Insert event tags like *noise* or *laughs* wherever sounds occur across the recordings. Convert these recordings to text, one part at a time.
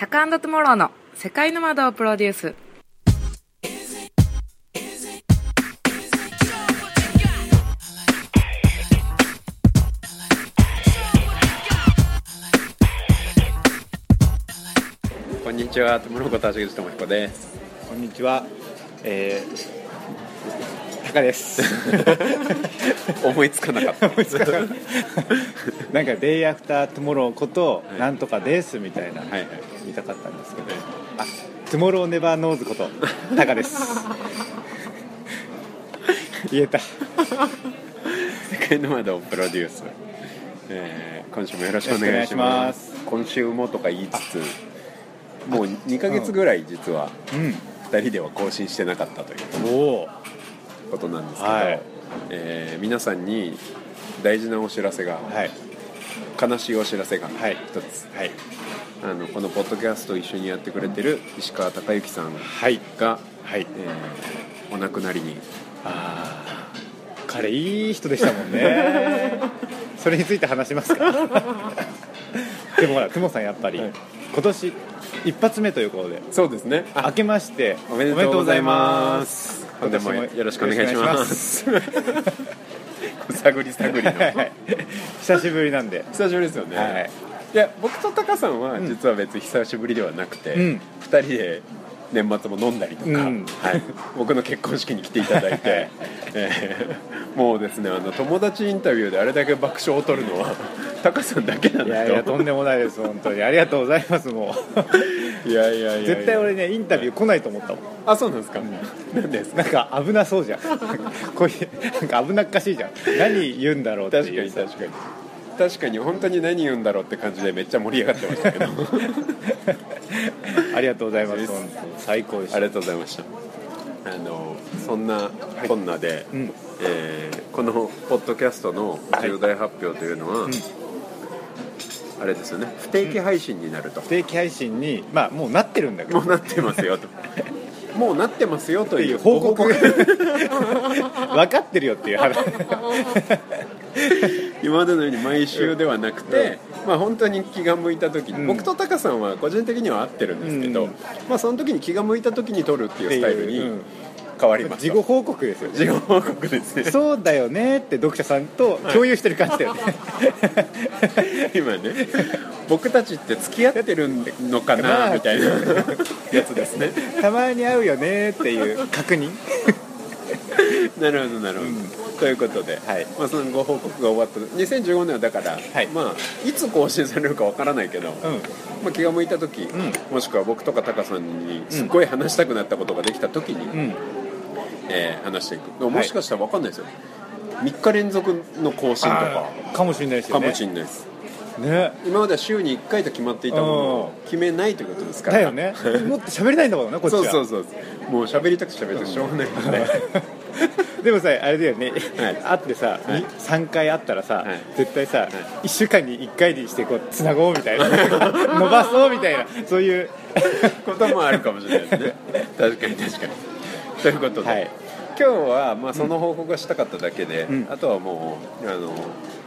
タカトゥモローの世界の窓をプロデュースこんにちは、トムロコタシグ智彦です。こんにちは。えー、タカです。*laughs* 思いつかなかった。*laughs* なんかデイアフタートゥモローことはいなんとかですみたいなはいはい。言いたかったんですけど、あ、トゥモローネバーノーズことタカです。*laughs* 言えた。世界の窓をプロデュース。えー今週もよろしくお願いします。今週もとか言いつつ、もう2ヶ月ぐらい実は2人では更新してなかったといううん。おお。ことなんですけど、はい。えー皆さんに大事なお知らせが、はい。悲しいお知らせがはい。一つ、はい。あのこのポッドキャストを一緒にやってくれてる石川貴之さんはい。が、はい。えーお亡くなりに。ああ、彼いい人でしたもんね。*laughs* それについて話しますか？*laughs* でもほら、トゥモさんやっぱり、はい。今年一発目ということで。そうですね。明けましておめでとうございます。本年もよろしくお願いします。*laughs* 探り探りの。はいはい久しぶりなんで。久しぶりですよね、はい。いや僕とタカさんはうん。実は別に久しぶりではなくて、うん。2人で年末も飲んだりとか、うん。はい、僕の結婚式に来ていただいて、えーもうですねあの友達インタビューであれだけ爆笑を取るのはタカさんだけなんいだやいやとんでもないです本当に。ありがとうございますもう。いやいやいや絶対俺ねインタビュー来ないと思ったもん。あそうなんですか、なんですか？なんか危なそうじゃん。こういうなんか危なっかしいじゃん。何言うんだろうって確かいうに確かに確かに本当に何言うんだろうって感じでめっちゃ盛り上がってましたけど。ありがとうございます。本当最高でした。ありがとうございました。あのそんなこんなで、うん。えーこのポッドキャストの重大発表というのは、ん。あれですよね。不定期配信になると、不定期配信にまあもうなってるんだけど。もうなってますよと。*laughs* もうなってますよといいうう報告。ご *laughs* 分かってるよっていう話 *laughs* 今までのように毎週ではなくて、まあ本当に気が向いた時に、うん。僕とタカさんは個人的には合ってるんですけど、うん。まあその時に気が向いた時に撮るっていうスタイルにうん。変わります。事後報告ですよね。事後報告ですね。そうだよねって読者さんと共有してる感じだよね、*laughs* 今ね僕たちって付き合ってるのかなみたいな *laughs* やつですね。たまに会うよねっていう確認。なるほどなるほど、ということで、はい。まあ、そのご報告が終わった。2015年はだから、はい。まあ、いつ更新されるかわからないけど、うん。まあ、気が向いた時、ん。もしくは僕とかタカさんにすっごい話したくなったことができた時に、うん。えー話していく。でももしかしたら分かんないですよ、3日連続の更新とか。かもしれないですよね。かもしれないです。ね。今までは週に1回と決まっていたものを決めないということですから。だよね。もっと喋れないんだもんなこっちは。そうそうそう。もう喋りたくて喋りたくてしょうがないので、*laughs* でもさあれだよね、はい。会ってさ、はい。に3回会ったらさ、はい。絶対さ、1週間に1回にしてこうつなごうみたいな。*laughs* 伸ばそうみたいな。そういう。こともあるかもしれないですね。確かに確かに。ということで、はい。今日はまあその報告がしたかっただけで、うん。あとはもうあの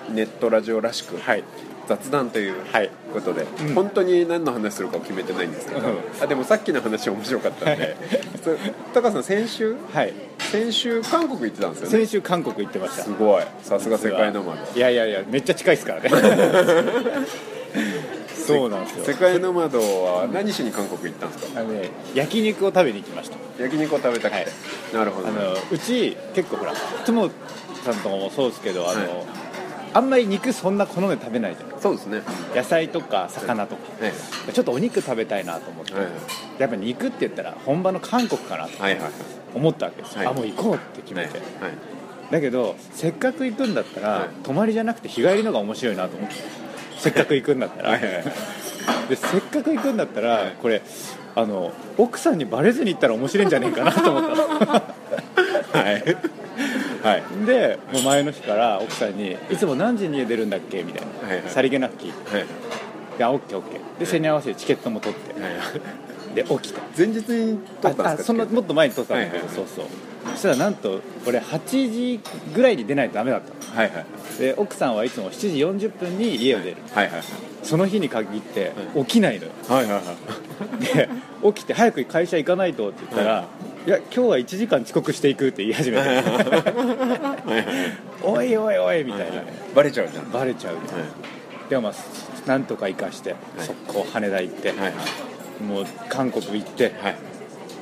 ネットラジオらしく、はい。雑談というはい。ことで、うん。本当に何の話するかを決めてないんですけど、うん。あでもさっきの話面白かったんで、そ高橋さん先週？はい先週韓国行ってたんですよね。先週韓国行ってました。すごい。さすが世界の窓いやいやいやめっちゃ近いですからね。*laughs* そうなんですよ。世界の窓は何しに韓国行ったんですか？あのね焼肉を食べに行きました。焼肉を食べたくて、はい。なるほど。あのうち結構ほらトモさんとかもそうですけどあの、あんまり肉そんな好んで食べないじゃそうですね。野菜とか魚とか、はいちょっとお肉食べたいなと思って、はい。やっぱ肉って言ったら本場の韓国かなと思ったわけですよ、はい。あもう行こうって決めて、はい。だけどせっかく行くんだったら、はい。泊まりじゃなくて日帰りのが面白いなと思って。せっかく行くんだったら。はい。でせっかく行くんだったら、はい。これあの奥さんにバレずに行ったら面白いんじゃねえかなと思ったの。*laughs* はいはい。でもう前の日から奥さんに「い。つも何時に家出るんだっけ?」みたいな、はいはい。さりげなく聞いて。はい「であオッケーオッケー」でそれに合わせてチケットも取って。はい。で起きた。前日に撮ったんですか？ああそのもっと前に撮ったんだけど、はいはいはい。そうそうそしたらなんと俺8時ぐらいに出ないとダメだったの。はいはい。で奥さんはいつも7時40分に家を出る。はいはいその日に限って起きないのよ。はいはいはい。で起きて早く会社行かないとって言ったら、、はいや今日は1時間遅刻していくって言い始めて。*laughs* おいおいおいみたいな。ねバレちゃうじゃん。バレちゃうよ、でもまあなんとか生かして、速攻羽田行って、はいはい。もう韓国行ってはい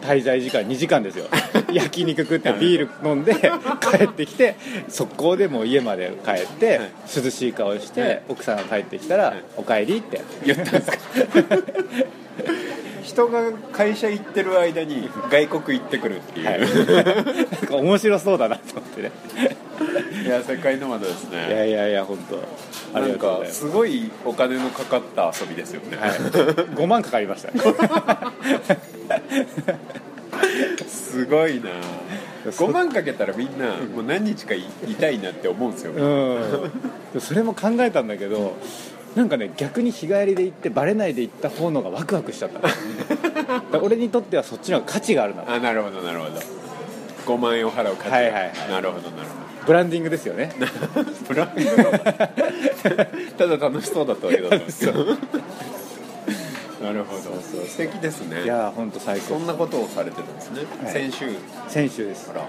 滞在時間2時間ですよ。*laughs* 焼肉食ってビール飲んで帰ってきて速攻でもう家まで帰って、はい。涼しい顔して、はい。奥さんが帰ってきたら「はい。おかえり」って。言ったんですか？*laughs* 人が会社行ってる間に外国行ってくるっていう、はい。なんか面白そうだなと思ってね。い、や世界の窓ですいやねいやいや本当。あなんかすごいお金のかかった遊びですよね、はい、5万かかりました *laughs* すごいな。5万かけたらみんなもう何日かい *laughs* いたいなって思うんですよ、うん。それも考えたんだけどなんかね逆に日帰りで行ってバレないで行った方のがワクワクしちゃった。*laughs* 俺にとってはそっちの方が価値があるな。あなるほどなるほど。5万円を払う価値、はいはいはい。なるほどなるブランディングですよね。ほ *laughs* どブランドただ楽しそうだったわけだった。んですけどなるほど。そうそう素敵ですね。いや本当最高。そんなことをされてたんですね、はい。先週。先週です。から。は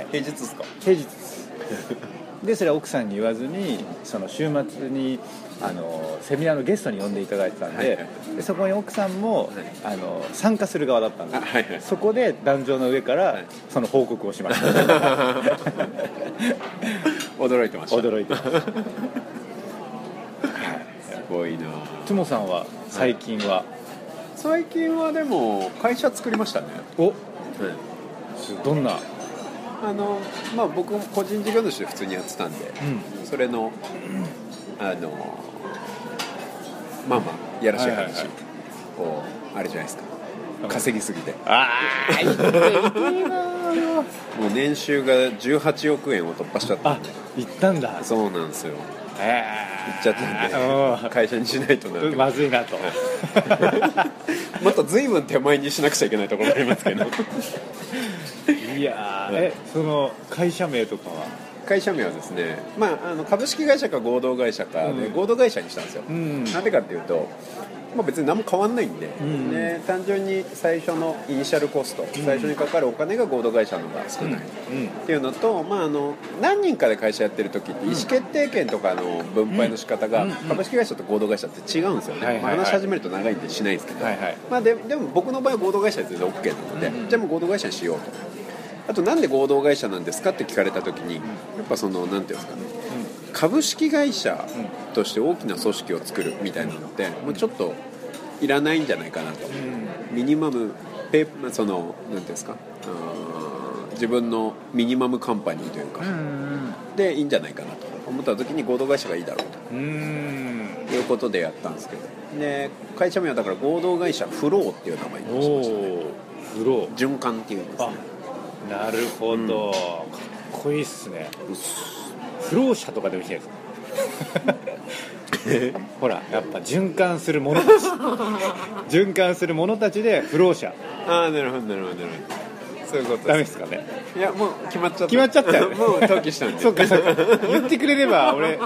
い。平日ですか？平日です。*laughs* でそれは奥さんに言わずにその週末にあのセミナーのゲストに呼んでいただいてたんで,、はいはい。でそこに奥さんも、あの参加する側だったんではいはい。そこで壇上の上から、はい。その報告をしました。*laughs* 驚いてました。*laughs* 驚いてますすごいな。トモさんは最近は、最近はでも会社作りましたね、おどんな？あのまあ僕も個人事業主で普通にやってたんでうん。それのあのまあまあやらしいはいはいはい。話をあれじゃないですか。稼ぎすぎて。ああいいなもう年収が18億円を突破しちゃったあんで。行ったんだ。そうなんですよ。え行っちゃったんで会社にしないとなまずいなと。もっと随分手前にしなくちゃいけないところがありますけど。いやーえその会社名とかは？会社名はですね、まあ、あの株式会社か合同会社かで、うん。合同会社にしたんですよ、うん。なんでかっていうと、まあ、別に何も変わんないんで、ん。で単純に最初のイニシャルコスト、最初にかかるお金が合同会社の方が少ない、っていうのと、まあ、あの何人かで会社やってる時って意思決定権とかの分配の仕方が株式会社と合同会社って違うんですよね、話し始めると長いんでしないんですけど、はいはい。まあ、ででも僕の場合は合同会社で全然 OK なので、うんじゃあもう合同会社にしようと。あとなんで合同会社なんですかって聞かれた時にやっぱそのなんていうんですかね。株式会社として大きな組織を作るみたいなのってもうちょっといらないんじゃないかなと。ミニマムペーそのなんていうんですか？自分のミニマムカンパニーというか、うんでいいんじゃないかなと思った時に合同会社がいいだろううん。ということでやったんですけど。で会社名はだから合同会社フローっていう名前にしましたね。フロー。循環っていうんですね。なるほど、かっこいいっすね。不老者とかでもいいじゃないですか *laughs* ほらやっぱ循環する者たち。*laughs* 循環する者たちで不老者。ああなるほどなるほどなるほど。そういうことダメでですすかね？いやもう決まっちゃった。決まっちゃった。よ *laughs* ねもう登記したんで。そうかそうか。言ってくれれば俺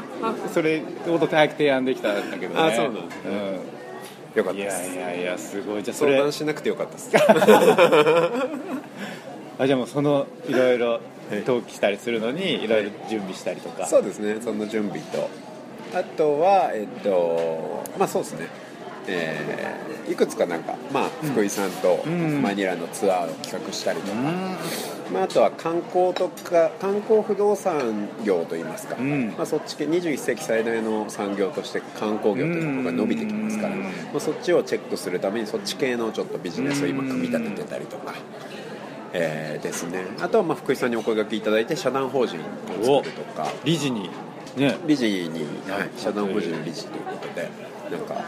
それもっと早く提案できたんだけどね。あそうなんですよかうん、いやったです。いやいやすごい。じゃあそれ相談しなくてよかったです。あじゃあもうそのいろいろ登記したりするのにいろいろ準備したりとか、そうですね。その準備とあとはえっとまあそうですね。えーいくつかなんか、まあ、福井さんとうん。マニラのツアーを企画したりとか、うん。まあ、あとは観光とか観光不動産業といいますか、うん。まあ、そっち系21世紀最大の産業として観光業というのが伸びてきますから、うん。まあ、そっちをチェックするためにそっち系のちょっとビジネスを今組み立ててたりとか、えーですね。あとはまあ福井さんにお声掛けいただいて社団法人を作るとか。理事にね。理事に、はい、社団法人の理事ということでなんか、はい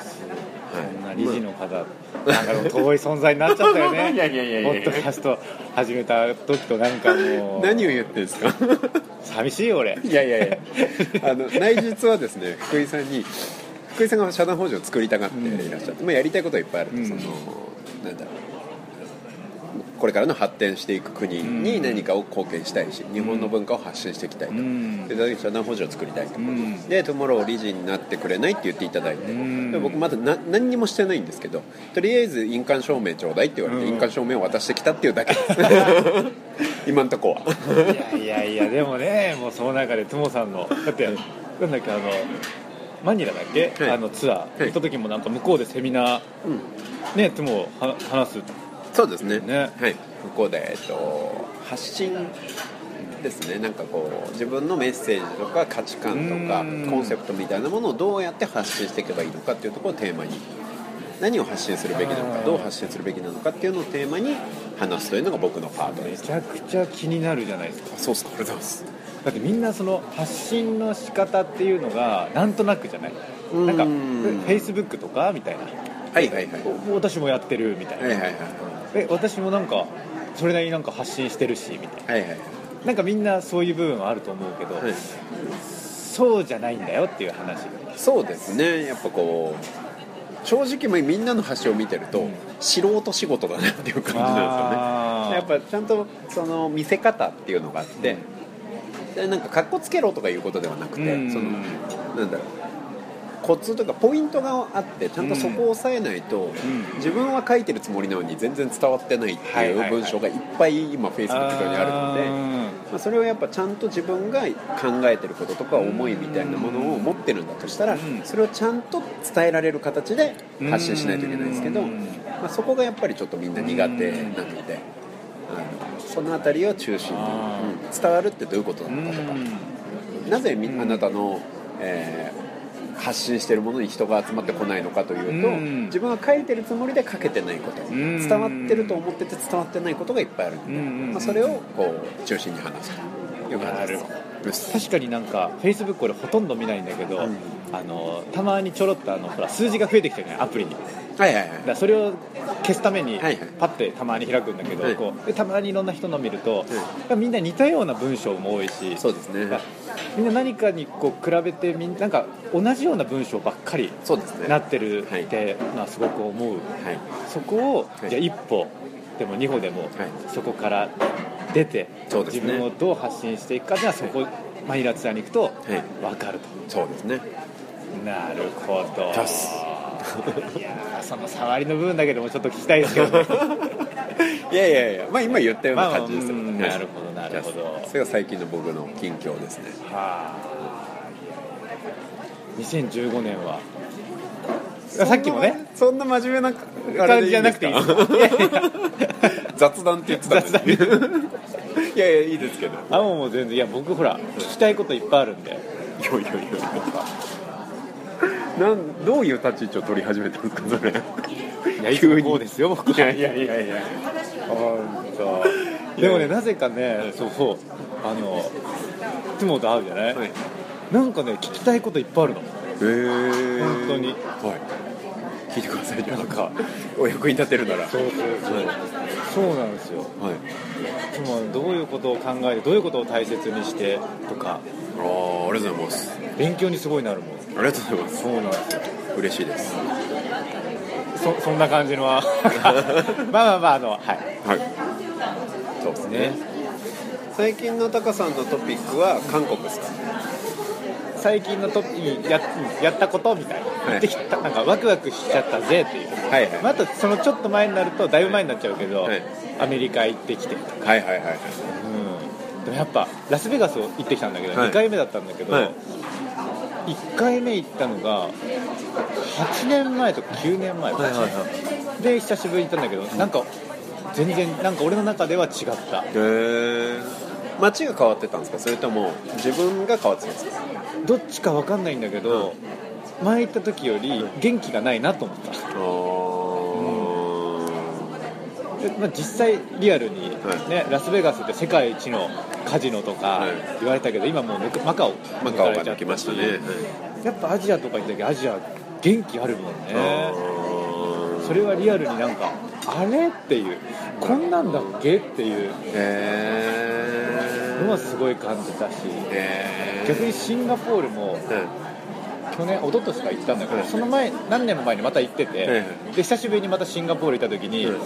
そんな理事の方、なんか遠い存在になっちゃったよね。*laughs* いやいやいやいやポッドキャスト始めた時となんかもう何を言ってるんですか？寂しいよ俺。いやいやいや。*laughs* あの内実はですね福井さんに福井さんが社団法人を作りたがっていらっしゃって、まあ、やりたいことはいっぱいあると、うん。そのなんだろうこれからの発展していく国に何かを貢献したいし、日本の文化を発信していきたいと、で社団法人を作りたいと、でトゥモロー理事になってくれないって言っていただいて、で僕まだな何にもしてないんですけどとりあえず印鑑証明ちょうだいって言われて、印鑑証明を渡してきたっていうだけ。で *laughs* す今んとこは。いやいやいやでもねもうその中でトモさんのだってなんだっけあのマニラだっけ、はい、あのツアー。行った時もなんか向こうでセミナー、うん、ねトモ話すそうですね。ね、はい、向こうで、えっと、発信ですね。なんかこう自分のメッセージとか価値観とかコンセプトみたいなものをどうやって発信していけばいいのかっていうところをテーマに何を発信するべきなのかどう発信するべきなのかっていうのをテーマに話すというのが僕のパートです。めちゃくちゃ気になるじゃないですか。そうっす。かありがとうございます。だってみんなその発信の仕方っていうのがなんとなくじゃない？なんかフェイスブックとかみたいな。はいはいはい。私もやってるみたいな、はいはいはい、え私もなんかそれなりになんか発信してるしみたいな、はいはい、なんかみんなそういう部分はあると思うけど、はい、そうじゃないんだよっていう話。そうですね。やっぱこう正直みんなの橋を見てると、うん、素人仕事だなっていう感じなんですよね。やっぱちゃんとその見せ方っていうのがあって、うん、なんかかっこつけろとかいうことではなくて、うん、そのなんだろうコツとかポイントがあってちゃんとそこを押さえないと、自分は書いてるつもりなのに全然伝わってないっていう文章がいっぱい今フェイスブック上にあるので、まあ、それをやっぱちゃんと自分が考えてることとか思いみたいなものを持ってるんだとしたらそれをちゃんと伝えられる形で発信しないといけないんですけど、まあ、そこがやっぱりちょっとみんな苦手なので。その辺りを中心に、うん、伝わるってどういうことなのかとか、なぜあなたの、えー発信してるものに人が集まってこないのかというと、うん、自分が書いてるつもりで書けてないこと、うん、伝わってると思ってて伝わってないことがいっぱいあるので、うん、まあ、それをこう中心に話す。という感じです。確かになんかフェイスブック俺ほとんど見ないんだけど、あのたまにちょろっとあのほら数字が増えてきてるねアプリに。はいはいはい、だそれを消すためにパッてたまに開くんだけど、はい。はい、こうでたまにいろんな人の見ると、はい、みんな似たような文章も多いしそうですねみんな何かにこう比べてみんなんか同じような文章ばっかりなってるってのはすごく思う、はい、そこを、じゃあ一歩でも二歩でも、そこから出て、ね、自分をどう発信していくかではそこ、マイラツアーに行くと分かると、そうですね。なるほど。いやその触りの部分だけでもちょっと聞きたいですけど、ね、*laughs* いやいやいやまあ今言ったような感じですよ、まあ、なるほどなるほど。それが最近の僕の近況ですね。はあ。2015年は。さっきもね。そんな真面目な感じじゃなくていい。雑談って言ってたんでいやいやいいですけど。あもう全然。いや僕ほら聞きたいこといっぱいあるんで。いやいやいやなんどういう立ち位置を取り始めたんですかそれ。いやいつもこうですよ僕いやいやいやいやでもねなぜかねそうそう。あのいつもと会うじゃない、はい、なんかね聞きたいこといっぱいあるの。へえ本当に。はい。聞いてくださいなんかお役に立てるなら。そうそうそう、はい、そうなんですよ。はい。つもどういうことを考えてどういうことを大切にしてとか。ああありがとうございます。勉強にすごいなるもん。ありがとうございます。そうなんですよ。嬉しいですそそんな感じの。*laughs* まあまあまああのはい。はい。そうですね。最近のタカさんのトピックは韓国ですか？最近の時にややったことみたいな、はい、ってきた。なんかワクワクしちゃったぜっていう、はいはい。まあ、あとそのちょっと前になるとだいぶ前になっちゃうけど、はい、アメリカ行ってきて。とかはいはいはいはい、うん、でもやっぱラスベガス行ってきたんだけど、はい、2回目だったんだけど、はい、1回目行ったのが8年前とか9年前はいはいはい、で久しぶりに行ったんだけどなんか全然なんか俺の中では違った。へえ街が変わってたんですか？それとも自分が変わってたんですか？どっちか分かんないんだけど、うん、前行った時より元気がないなと思った、うん。まあ、実際リアルにね、はい、ラスベガスって世界一のカジノとか言われたけど、今もうマカオマカオが抜きましたね、はい、やっぱアジアとか行った時アジア元気あるもんね。それはリアルになんかあれっていう。こんなんだっけっていう。のはすごい感じたし。逆にシンガポールも去年一昨年か行ったんだけど、その前何年も前にまた行ってて、で久しぶりにまたシンガポール行った時に、う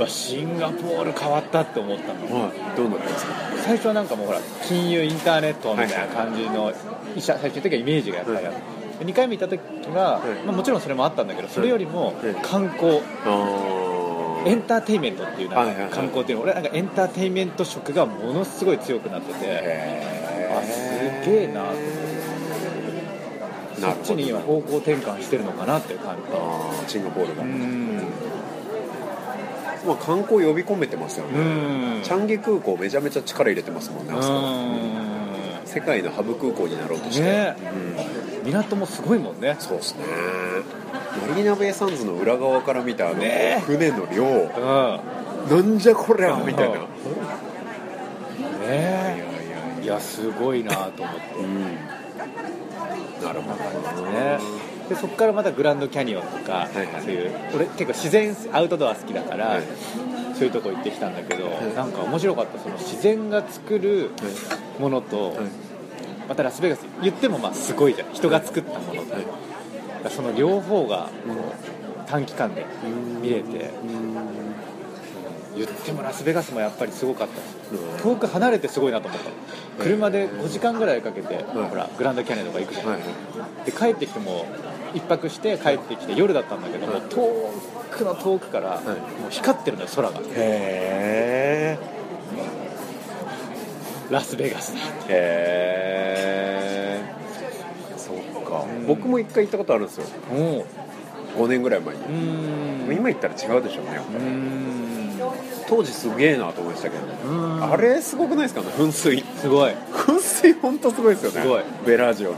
わシンガポール変わったって思ったの、はい、どうなったんですか？最初はなんかもうほら金融インターネットみたいな感じの、最終的にはイメージがやっぱりあって、2回目行った時は、まあ、もちろんそれもあったんだけどそれよりも観光、エンターテインメントっていうなんか観光っていうの、俺なんかエンターテインメント色がものすごい強くなってて。あすげえなと思って。そっちに今方向転換してるのかなっていう感じ。あシンガポールがまあ、観光呼び込めてますよね。チャンギ空港めちゃめちゃ力入れてますもんね世界のハブ空港になろうとして、ね。うん、港もすごいもんね。そうですね。マリーナベイサンズの裏側から見たあの船の量、ね、なんじゃこりゃみたいな。ね。えいやすごいなと思って、うん。なるほどねでそこからまたグランドキャニオンとか、はいはい、そういう俺結構自然アウトドア好きだから、はい、そういうとこ行ってきたんだけど、はい、なんか面白かった。その自然が作るものと、またラスベガス言ってもまあすごいじゃん。人が作ったものと、その両方が短期間で見れて。言ってもラスベガスもやっぱりすごかった。遠く離れてすごいなと思った車で5時間ぐらいかけて、ほらグランドキャニオンとか行くじゃない、で帰ってきても1泊して帰ってきて夜だったんだけども、遠くの遠くから、もう光ってるのよ空が。へえラスベガスだへえそっか、僕も1回行ったことあるんですよ。5年ぐらい前に。今行ったら違うでしょうねやっぱ。り当時すげえなと思いましたけどあれすごくないですか？ね噴水。すごい。噴水本当すごいですよね。すごい。ベラジオの。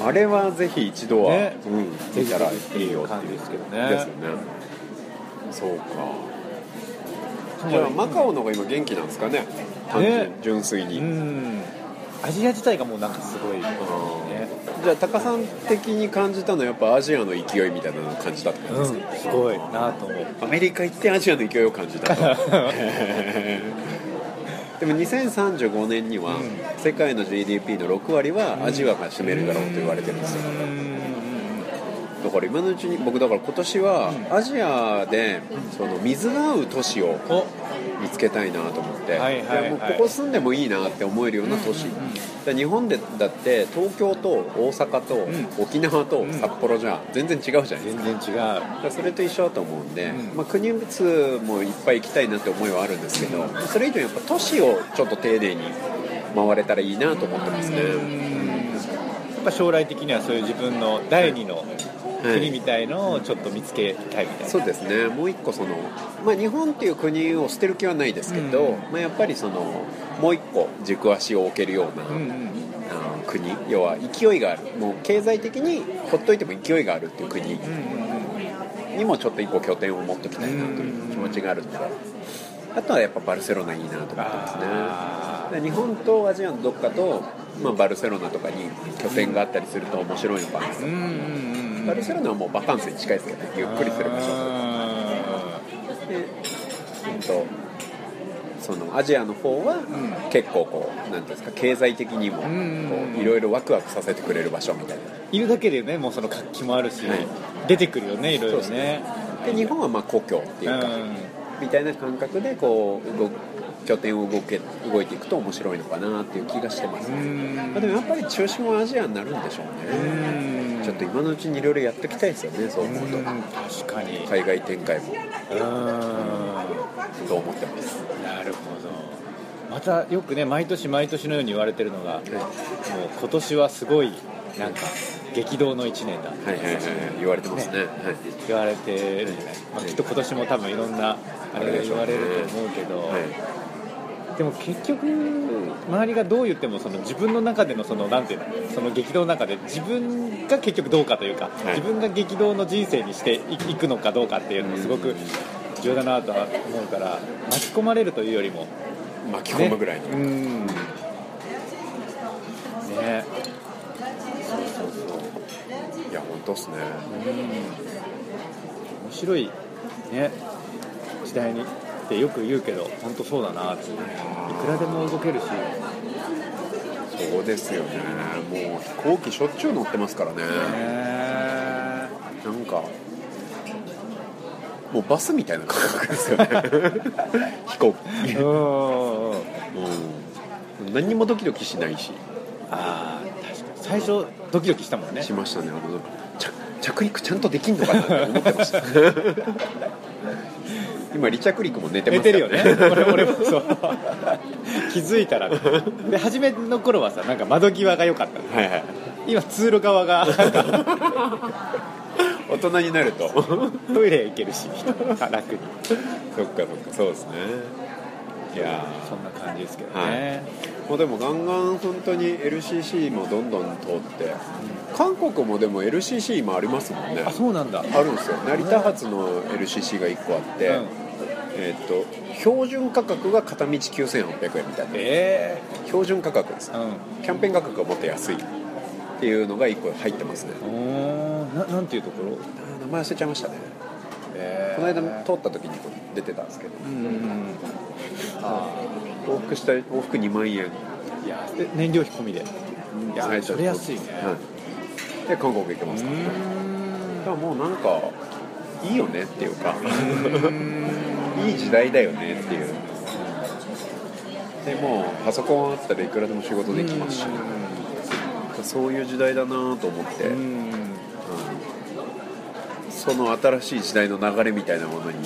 あれはぜひ一度は、ね、うん、見たらいいよ感じですけどね。ですよね。そうか。じゃあマカオの方が今元気なんですかね？単純純粋に。アジア自体がもうなんかすごい、ね、じゃあタカさん的に感じたのはやっぱアジアの勢いみたいなのを感じたってことですか、うん、すごいなと思うアメリカ行ってアジアの勢いを感じたと。*laughs* でも2035年には世界の GDP の6割はアジアが占めるだろうと言われてるんですよ、だから今のうちに僕だから今年はアジアでその水が合う都市を見つけたいなと思って、はいはいはい、もうここ住んでもいいなって思えるような都市、うん、日本でだって東京と大阪と沖縄と札幌じゃ全然違うじゃないですか全然違う。それと一緒だと思うんで、うん、まあ、国別もいっぱい行きたいなって思いはあるんですけどそれ以上にやっぱ都市をちょっと丁寧に回れたらいいなと思ってますね、やっぱ将来的にはそういう自分の第二の国みたいのをちょっと見つけたいみたいな、そうですね。もう一個その、まあ、日本っていう国を捨てる気はないですけど、うん、まあ、やっぱりそのもう一個軸足を置けるような、うんうん、国。要は勢いがある。もう経済的にほっといても勢いがあるっていう国にもちょっと一個拠点を持っておきたいなという気持ちがあるので。あとはやっぱバルセロナいいなと思ってますね。日本とアジアのどっかと、まあ、バルセロナとかに拠点があったりすると面白いのかなと、うんうんうんバルセロナはもうバカンスに近いですけどね。ゆっくりする場所。で、えっとそのアジアの方は結構こう何ていうんですか経済的にもいろいろワクワクさせてくれる場所みたいな。いるだけでねもうその活気もあるし、はい、出てくるよねいろいろね。で日本はまあ故郷っていうかみたいな感覚でこう拠点を動け動いていくと面白いのかなっていう気がしてますね、まあ、でもやっぱり中心はアジアになるんでしょうねちょっと今のうちにいろいろやっておきたいですよねそう思うと。確かに。海外展開も。と思ってます。なるほど。またよくね毎年毎年のように言われてるのが、はい、もう今年はすごいなんか激動の1年だ。はいはいはい言われてますね、ね。はい、言われてるじゃない、まあ、きっと今年も多分いろんなあれが言われると思うけど、はいでも結局周りがどう言ってもその自分の中でのそのなんていうのその激動の中で自分が結局どうかというか、はい、自分が激動の人生にしていくのかどうかっていうのもすごく重要だなとは思うから巻き込まれるというよりも巻き込むぐらいうんね。そうそうそういや本当っすね。面白いね。時代にってよく言うけど本当そうだなっていくらでも動けるし。そう高ですよね。もう飛行機しょっちゅう乗ってますからね。なんかもうバスみたいな感覚ですよね。*laughs* 飛行機。うん。何にもドキドキしないし。ああ確かに。最初ドキドキしたもんね。しましたねあの着陸ちゃんとできんのかなって思ってました *laughs* 今離着陸も寝てます寝てるよね。俺俺もそう。*laughs* 気づいたらで初めの頃はさなんか窓際が良かった、はいはい、今通路側が *laughs* 大人になると。トイレ行けるし楽に。そっかそっか。そうですね。いやそんな感じですけどね、はい、もうでもガンガン本当に LCC もどんどん通って、うん、韓国もでも LCC もありますもんね。あそうなんだ。あるんですよ。成田発の LCC が1個あって、うんえーと、標準価格が片道9800円みたいな、えー、標準価格です、うん、キャンペーン価格がもっと安いっていうのが1個入ってますね。ななんていうところ？名前忘れちゃいましたね、えー、この間通った時に出てたんですけど、うんうん、あ往復した往復2万円。いや燃料費込みで。いやそれ安いね、はい、で韓国行けますからだからもうなんかいいよねっていうかいい時代だよねっていう。でもパソコンあったらいくらでも仕事できますし。そういう時代だなと思って、うん、その新しい時代の流れみたいなものに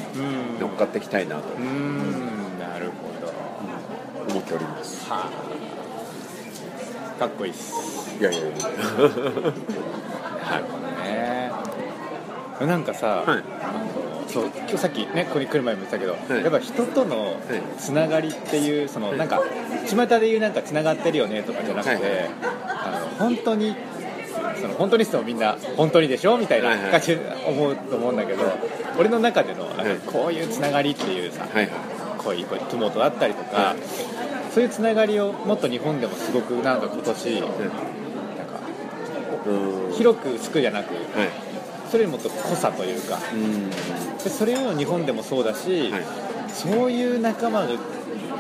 乗っかっていきたいなと。なるほど。思っております、はあ、かっこいいっす。いやいやいや。*laughs* はいね。なんかさ、はいそう。今日さっきねここに来る前も言ったけど、はい、やっぱ人とのつながりっていうその、はい、なんか巷で言うなんかつながってるよねとかじゃなくて、はい、あの本当にその本当にしてもみんな本当にでしょみたいな感じで思うと思うんだけど、俺の中でのなんかこういうつながりっていうさ、こういうこういうトゥモートだったりとか、そういうつながりをもっと日本でもすごくなんか今年、なんか広く薄くじゃなく、それよりもっと濃さというか、でそれを日本でもそうだし、はい、そういう仲間が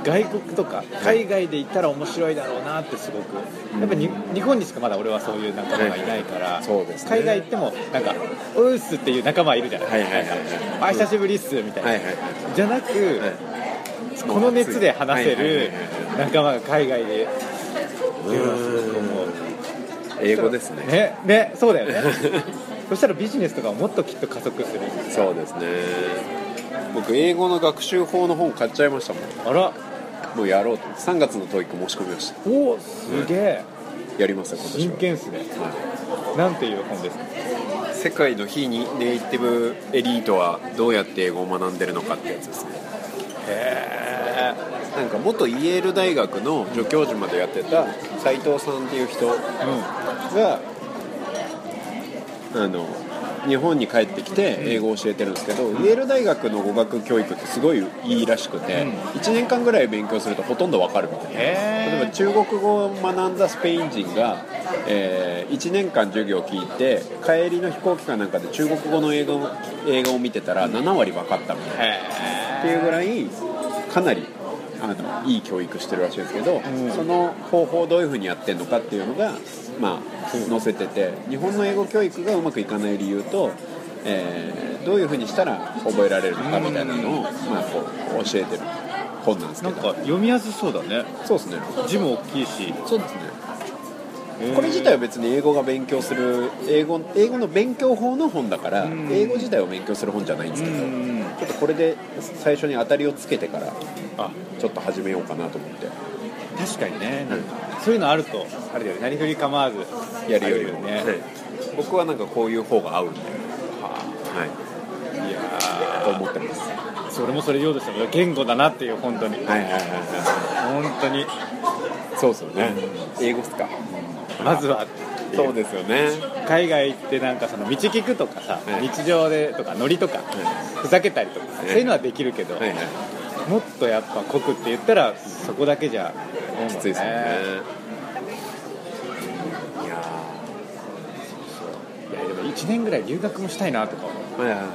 外国とか海外でいたら面白いだろうなってすごく。やっぱり日本にしかまだ俺はそういう仲間がいないから、はいね、海外行ってもなんか「うっす」っていう仲間いるじゃない。ですか「あ久しぶりっす」みたいな、はいはいはい、じゃなく、この熱で話せる仲間が海外でっていうのはすごく思う。英語ですね。ねねそうだよね *laughs* そしたらビジネスとかもっときっと加速する。そうですね。僕英語の学習法の本買っちゃいましたもん。あら。もうやろうと。3月の TOEIC 申し込みました。おおすげえ、やりますよ今年真剣っすね、はい、なんていう本ですか？世界の非ネイティブエリートはどうやって英語を学んでるのかってやつですね。へえなんか元イェール大学の助教授までやってた斉藤さんっていう人が、あの日本に帰ってきて英語を教えてるんですけど、イェール大学の語学教育ってすごいいいらしくて、1年間ぐらい勉強するとほとんどわかるみたいな。例えば中国語を学んだスペイン人が、えー、1年間授業を聞いて帰りの飛行機かなんかで中国語の映画映画を見てたら7割分かったみたいな。っていうぐらいかなりあのいい教育してるらしいんですけど、うん、その方法をどういうふうにやってるのかっていうのが、まあ、載せてて日本の英語教育がうまくいかない理由と、えー、どういうふうにしたら覚えられるのかみたいなのを、まあ、こう教えてる本なんですけど。なんか読みやすそうだね。そうですね。字も大きいし。そうですねこれ自体は別に英語が勉強する英語英語の勉強法の本だから英語自体を勉強する本じゃないんですけどちょっとこれで最初に当たりをつけてからあ。ちょっと始めようかなと思って。確かにね、うん、そういうのあるとあれだよ何振り構わずやるよりもね、はい、僕はなんかこういう方が合うんで、はい。いやと思ってます。それもそれ言おうとした言語だなっていう本当に。はいはいはいはい本当に。そうっすよね、うん、英語っすか、うん、*laughs* まずは。そうですよね。海外行ってなんかその道聞くとかさ、はい、日常でとかノリとか、はい、ふざけたりとか、そういうのはできるけど、はいはい。もっとやっぱ濃くって言ったらそこだけじゃきついですよね。いやそうそう。いやでも1年ぐらい留学もしたいなとか思う、はいはいはい、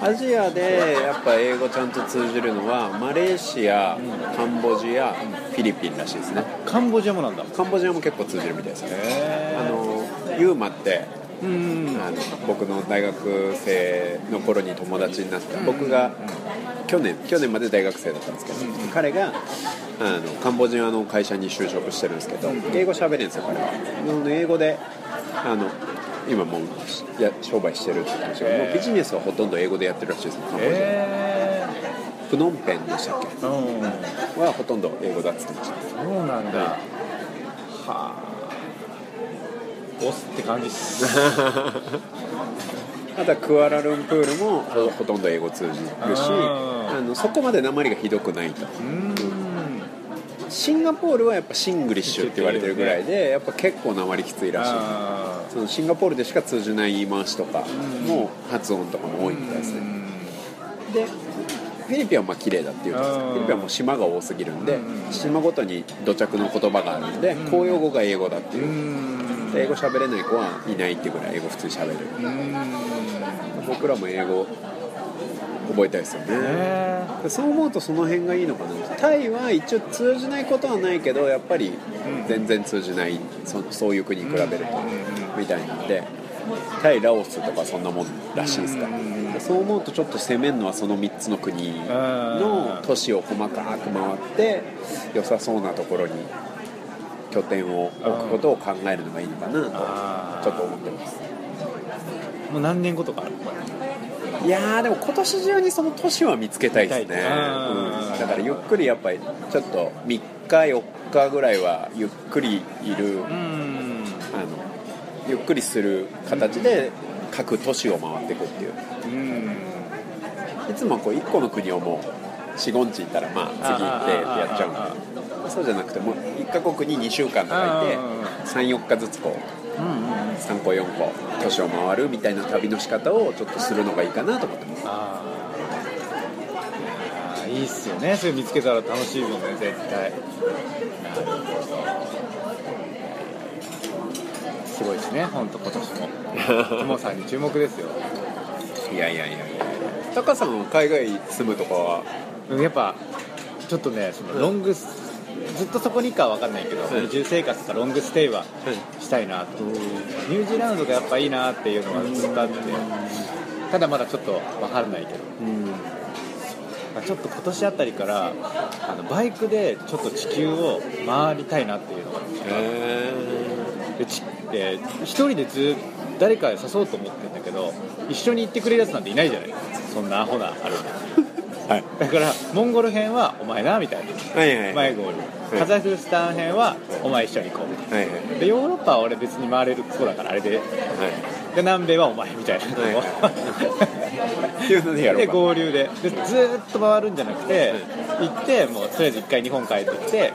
アジアでやっぱ英語ちゃんと通じるのはマレーシア、カンボジア、フィリピンらしいですね。カンボジアもなんだ。カンボジアも結構通じるみたいですね。あのユーマってうんあの僕の大学生の頃に友達になった僕が去年去年まで大学生だったんですけど、彼があのカンボジアの会社に就職してるんですけど英語喋れるんですよ彼は。英語であの今もうや商売してるって感じで、もうビジネスはほとんど英語でやってるらしいですカンボジア、へプノンペンでしたっけえうんはほとんど英語だっつってました。そうなんだ。はあ。ボスって感じっす。あとはクアラルンプールもほほとんど英語通じるしあのそこまで訛りがひどくないと。うんシンガポールはやっぱシングリッシュって言われてるぐらいでやっぱ結構訛りきついらしい。あそのシンガポールでしか通じない言い回しとかも発音とかも多いみたいですね。でフィリピンはまあ綺麗だっていうとうんフィリピンはもう島が多すぎるんでうん島ごとに土着の言葉があるんでうん。公用語が英語だってう。いう英語喋れない子はいないってぐらい英語普通に喋る。うん。僕らも英語覚えたいですよね。そう思うとその辺がいいのかな。タイは一応通じないことはないけどやっぱり全然通じないそそういう国に比べるとみたいなんでタイラオスとかそんなもんらしいですか。そう思うとちょっと攻めるのはその3つの国の都市を細かく回って良さそうなところに拠点を置くことを考えるのがいいのかなとちょっと思ってます。もう何年後とかある？いやーでも今年中にその都市は見つけたいですね、うん。だからゆっくりやっぱりちょっと3日4日ぐらいはゆっくりいる、うん。あのゆっくりする形で各都市を回っていくっていう。うん。いつもこう1個の国をもう45日行ったらまあ次行ってってやっちゃうんで。そうじゃなくてもう1カ国に2週間とかいて34日ずつこう3個4個都市を回るみたいな旅の仕方をちょっとするのがいいかなと思ってます。あーあーいいっすよね。それ見つけたら楽しいもんね絶対。なるほど。すごいですね本当今年も。トモさんに注目ですよ。いやいやいやいや。タカさんは海外住むとかは？うんやっぱちょっとねそのロングス、ずっとそこにかは分かんないけど、うん移住生活とかロングステイはしたいなと、ニュージーランドがやっぱいいなっていうのがずっとあって、ただまだちょっと分からないけど、うん。まあ、ちょっと今年あたりからあのバイクでちょっと地球を回りたいなっていうのが。へでちで一人でず誰か誘おうと思ってるんだけど一緒に行ってくれるやつなんていないじゃない。そんなアホなあるはい。だからモンゴル編はお前なみたいな。はいはいはい。迷子カザフスタン編はお前一緒に行こう。はいはい。でヨーロッパは俺別に回れる子だからあれで。で南米はお前みたいなはい。っていで合流で。でずーっと回るんじゃなくて、行ってもうとりあえず一回日本帰ってきて、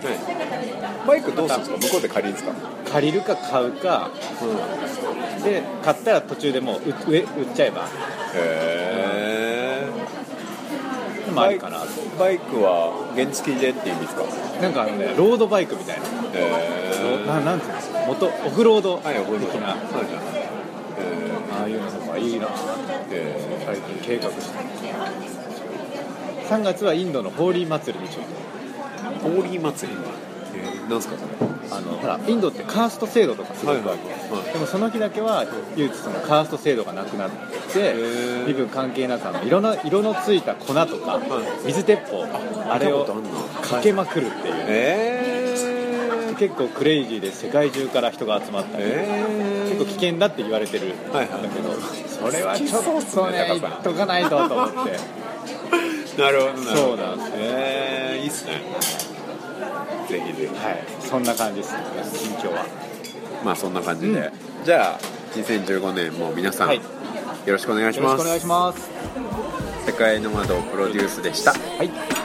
バイクどうするんですか向こうで借りるんですか？借りるか買うか。で買ったら途中でもう売っちゃえば。へえまあありかなバイクは原付でっていう意味ですか？なんかあのねロードバイクみたいな、へななんていうんですか元オフロード。的はい覚えてな、はいああいうのとかいいな。へ最近計画して。3月はインドのホーリー祭りにちょっえホーリー祭りえなんすかそれ。とあのほらインドってカースト制度とかすごくある、はいはいはい。でもその日だけは唯一そのカースト制度がなくなってー。身分関係なくあの色の色のついた粉とかは水鉄砲あれをかけまくるっていう。え結構クレイジーで世界中から人が集まったり、え結構危険だって言われてる。んだはい。けはいど、それはちょっとね言っとかないとと思って。*laughs* なるほどそうなんですええいいっすねぜひぜひ。はい。そんな感じですね。近況は。まあそんな感じで、うん。じゃあ2015年も皆さん、はい。よろしくお願いします。よろしくお願いします。世界の窓プロデュースでした。はい